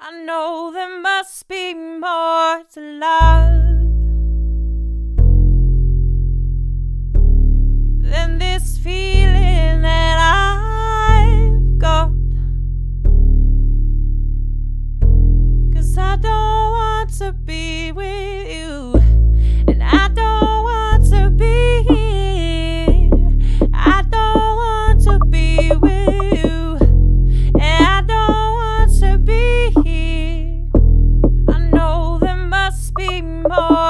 I know there must be more to love than this feeling that I've got. Cause I don't want to be more.